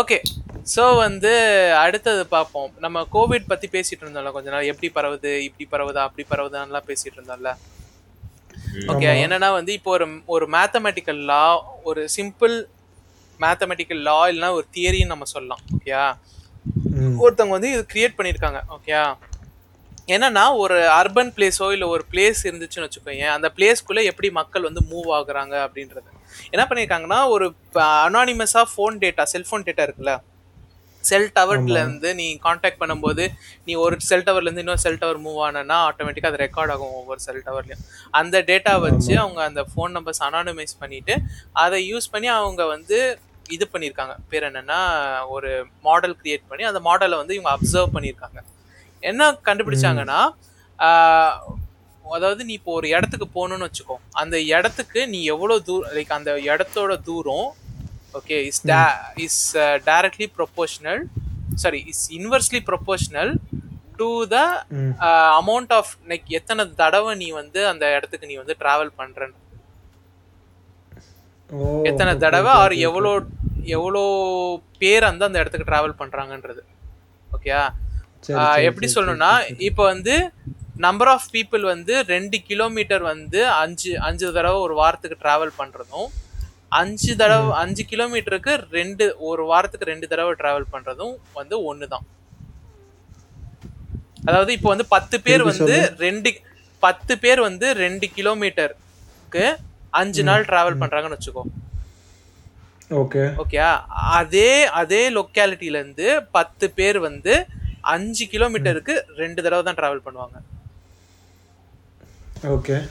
Okay so வந்து அடுத்தது பார்ப்போம். நம்ம கோவிட் பற்றி பேசிட்டு இருந்தோம்ல கொஞ்ச நாள். எப்படி பரவுது இப்படி பரவுதா அப்படி பரவுதான்லாம் பேசிட்டு இருந்தோம்ல. ஓகே என்னன்னா வந்து இப்போ ஒரு ஒரு மேத்தமெட்டிக்கல் லா ஒரு சிம்பிள் மேத்தமெட்டிக்கல் லா இல்லைன்னா ஒரு தியரின்னு நம்ம சொல்லலாம் ஓகேயா ஒருத்தவங்க வந்து இது கிரியேட் பண்ணியிருக்காங்க ஓகேயா என்னன்னா ஒரு அர்பன் பிளேஸோ இல்லை ஒரு பிளேஸ் இருந்துச்சுன்னு வச்சுக்கோங்க அந்த பிளேஸ்க்குள்ளே எப்படி மக்கள் வந்து மூவ் ஆகுறாங்க அப்படின்றது. என்ன பண்ணியிருக்காங்கன்னா ஒரு அனானிமஸாக ஃபோன் டேட்டா செல்ஃபோன் டேட்டா இருக்குல்ல? செல் டவர்ல இருந்து நீ காண்டாக்ட் பண்ணும்போது நீ ஒரு செல் டவர்ல இருந்து இன்னொரு செல் டவர் மூவ் ஆனா ஆட்டோமேட்டிக்கா அது ரெக்கார்ட் ஆகும் ஒவ்வொரு செல் டவர்லயும் அந்த டேட்டா வச்சு அவங்க அந்த ஃபோன் நம்பர்ஸ் அனானமைஸ் பண்ணிட்டு அதை யூஸ் பண்ணி அவங்க வந்து இது பண்ணியிருக்காங்க பேர் என்னன்னா ஒரு மாடல் கிரியேட் பண்ணி அந்த மாடலை வந்து இவங்க அப்சர்வ் பண்ணியிருக்காங்க என்ன கண்டுபிடிச்சாங்கன்னா அதாவது நீ இப்போ ஒரு இடத்துக்கு போகணும்னு வச்சுக்கோ. அந்த இடத்துக்கு நீ எவ்வளோ தூரம் லைக் அந்த இடத்தோட தூரம் okay is is directly proportional sorry is inversely proportional to the amount of like எத்தனை தடவை நீ வந்து அந்த இடத்துக்கு நீ வந்து டிராவல் பண்றன்னு. ஓ எத்தனை தடவை ஆர் எவ்வளோ எவ்வளோ பேர் வந்து அந்த இடத்துக்கு டிராவல் ஆஹ் சரி எப்படி சொல்லணும்னா இப்போ வந்து நம்பர் ஆஃப் பீப்புள் வந்து ரெண்டு கிலோமீட்டர் வந்து அஞ்சு அஞ்சு தடவை ஒரு வாரத்துக்கு டிராவல் பண்றதும் அஞ்சு தடவை அஞ்சு கிலோமீட்டருக்கு ரெண்டு ஒரு வாரத்துக்கு ரெண்டு தடவை டிராவல் பண்றதும் வந்து ஒன்று தான் அதாவது இப்போ வந்து பத்து பேர் வந்து ரெண்டு பத்து பேர் வந்து ரெண்டு கிலோமீட்டருக்கு அஞ்சு நாள் டிராவல் பண்றாங்கன்னு வச்சுக்கோ. ஓகே. ஓகே அதே அதே லொக்காலிட்டில இருந்து பத்து பேர் வந்து அஞ்சு கிலோமீட்டருக்கு ரெண்டு தடவை தான் டிராவல் பண்ணுவாங்க. ஓகே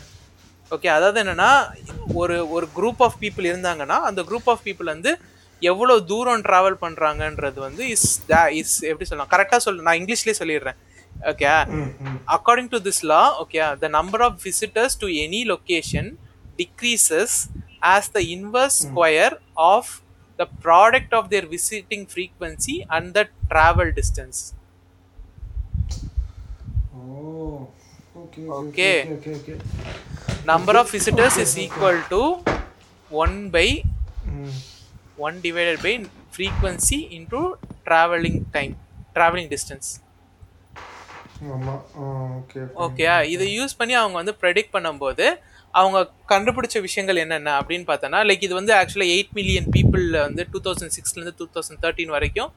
ஓகே அதாவது என்னன்னா ஒரு ஒரு குரூப் ஆஃப் பீப்புள் இருந்தாங்கன்னா அந்த குரூப் ஆஃப் பீப்புள் வந்து எவ்வளோ தூரம் டிராவல் பண்றாங்கன்றது வந்து இஸ் இஸ் எப்படி சொல்லலாம் கரெக்டாக சொல்ல நான் இங்கிலீஷ்லேயே சொல்லிடுறேன் ஓகே ம் ம் according to this law okay the number of visitors to any location decreases as the inverse square of the product of their visiting frequency and the okay Okay. Okay okay number of visitors is equal to 1 by ம் 1 divided by frequency into traveling time traveling distance. ஆமா okay okay இதை use பண்ணி அவங்க வந்து predict பண்ணும்போது அவங்க கண்டுபிடிச்ச விஷயங்கள் என்னென்ன அப்படின்னு பார்த்தோன்னா லைக் இது வந்து ஆக்சுவலாக எயிட் மில்லியன் பீப்புளில் வந்து டூ தௌசண்ட் சிக்ஸ்லேருந்து டூ தௌசண்ட் தேர்ட்டின் வரைக்கும்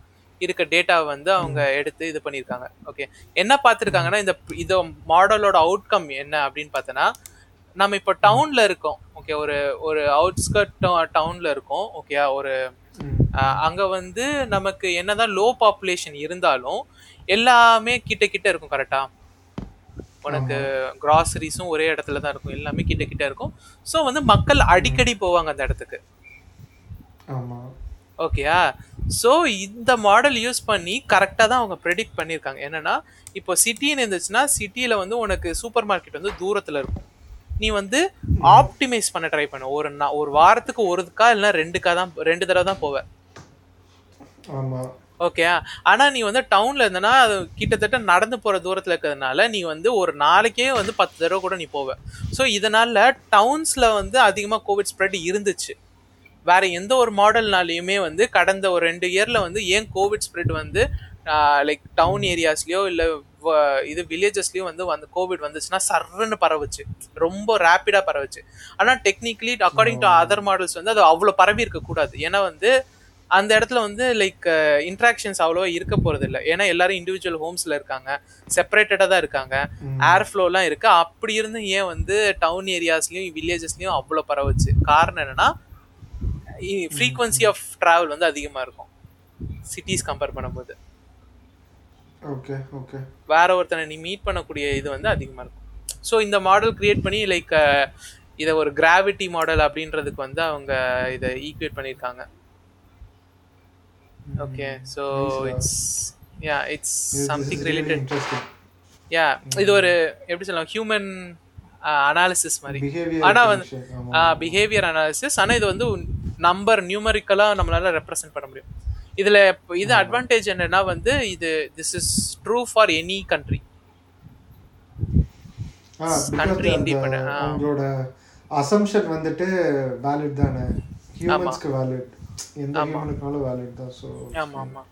இருக்க டேட்டாவை வந்து அவங்க எடுத்து இது பண்ணியிருக்காங்க. ஓகே என்ன பார்த்துருக்காங்கன்னா இந்த இது மாடலோட அவுட்கம் என்ன அப்படின்னு பார்த்தோன்னா நம்ம இப்போ டவுனில் இருக்கோம். ஓகே ஒரு ஒரு அவுட்ஸ்கர்ட் டவுனில் இருக்கோம். ஓகே ஒரு அங்க வந்து நமக்கு என்னதான் லோ பாப்புலேஷன் இருந்தாலும் எல்லாமே கிட்ட கிட்ட இருக்கும் கரெக்டா உனக்கு கிராசரிஸும் ஒரே இடத்துல தான் இருக்கும். எல்லாமே கிட்ட கிட்ட இருக்கும். ஸோ வந்து மக்கள் அடிக்கடி போவாங்க அந்த இடத்துக்கு. ஆமா. ஓகேயா ஸோ இந்த மாடல் யூஸ் பண்ணி கரெக்டாக தான் அவங்க ப்ரெடிக்ட் பண்ணியிருக்காங்க என்னன்னா இப்போ சிட்டின்னு இருந்துச்சுன்னா சிட்டியில் வந்து உனக்கு சூப்பர் மார்க்கெட் வந்து தூரத்தில் இருக்கும். நீ வந்து ஆப்டிமைஸ் பண்ண ட்ரை பண்ண. ஒரு நா- ஒரு வாரத்துக்கு ஒருக்கா இல்லைன்னா ரெண்டுக்கா தான் ரெண்டு தடவை தான் போவ. ஆமா. ஓகே ஆனா நீ வந்து டவுன்ல இருந்தனா அது கிட்டத்தட்ட நடந்து போற தூரத்துல இருக்கிறதுனால நீ வந்து ஒரு நாளைக்கே வந்து பத்து தடவை கூட நீ போவ. ஸோ இதனால டவுன்ஸ்ல வந்து அதிகமா கோவிட் ஸ்ப்ரெட் இருந்துச்சு. வேற எந்த ஒரு மாடல்னாலையுமே வந்து கடந்த ஒரு ரெண்டு இயர்ல வந்து ஏன் கோவிட் ஸ்ப்ரெட் வந்து லைக் டவுன் ஏரியாஸ்லயோ இல்ல இது வில்லேஜஸ்லயும் வந்து வந்து கோவிட் வந்துச்சுன்னா சர்ன்னு பரவுச்சு. ரொம்ப ரேப்பிடா பரவுச்சு. ஆனா technically according to other models வந்து அது அவ்வளவு பரவி இருக்க கூடாது. ஏன்னா வந்து அந்த இடத்துல வந்து லைக் இன்ட்ராக்ஷன்ஸ் அவ்வளோவா இருக்க போறது இல்லை ஏன்னா எல்லாரும் இண்டிவிஜுவல் ஹோம்ஸ்ல இருக்காங்க. செப்பரேட்டடாக தான் இருக்காங்க. ஏர் ஃப்ளோலாம் இருக்கு. அப்படி இருந்து ஏன் வந்து டவுன் ஏரியாஸ்லயும் வில்லேஜஸ்லயும் அவ்வளோ பரவுச்சு? காரணம் என்னன்னா ஃப்ரீக்வன்சி ஆஃப் டிராவல் வந்து அதிகமா இருக்கும். சிட்டிஸ் கம்பேர் பண்ணும்போது. ஓகே ஓகே வேற ஒருத்தனை நீ மீட் பண்ணக்கூடிய இது வந்து அதிகமா இருக்கும். ஸோ இந்த மாடல் கிரியேட் பண்ணி லைக் இதை ஒரு கிராவிட்டி மாடல் அப்படின்றதுக்கு வந்து அவங்க இதை ஈக்குவேட் பண்ணியிருக்காங்க. Okay so it's yeah it's something related yeah இது ஒரு எப்படி சொல்லலாம் ஹியூமன் அனாலிசிஸ் மாதிரி. பிஹேவியர் ஆனா வந்து பிஹேவியர் அனாலிசிஸ் ஆனா இது வந்து நம்பர் நியூமரிக்கலா நம்மளால ரெப்ரசென்ட் பண்ண முடியும். இதுல இது அட்வான்டேஜ் என்னன்னா வந்து இது this is true for any country ah. உங்களோட அசம்ஷன் வந்துட்டு வேலிட் தானே? ஹியூமன்ஸ்க்கு வேலிட் எந்த ஹியூமனுக்குனாலும் வேலிட் தான் ஸோ ஆமா ஆமா.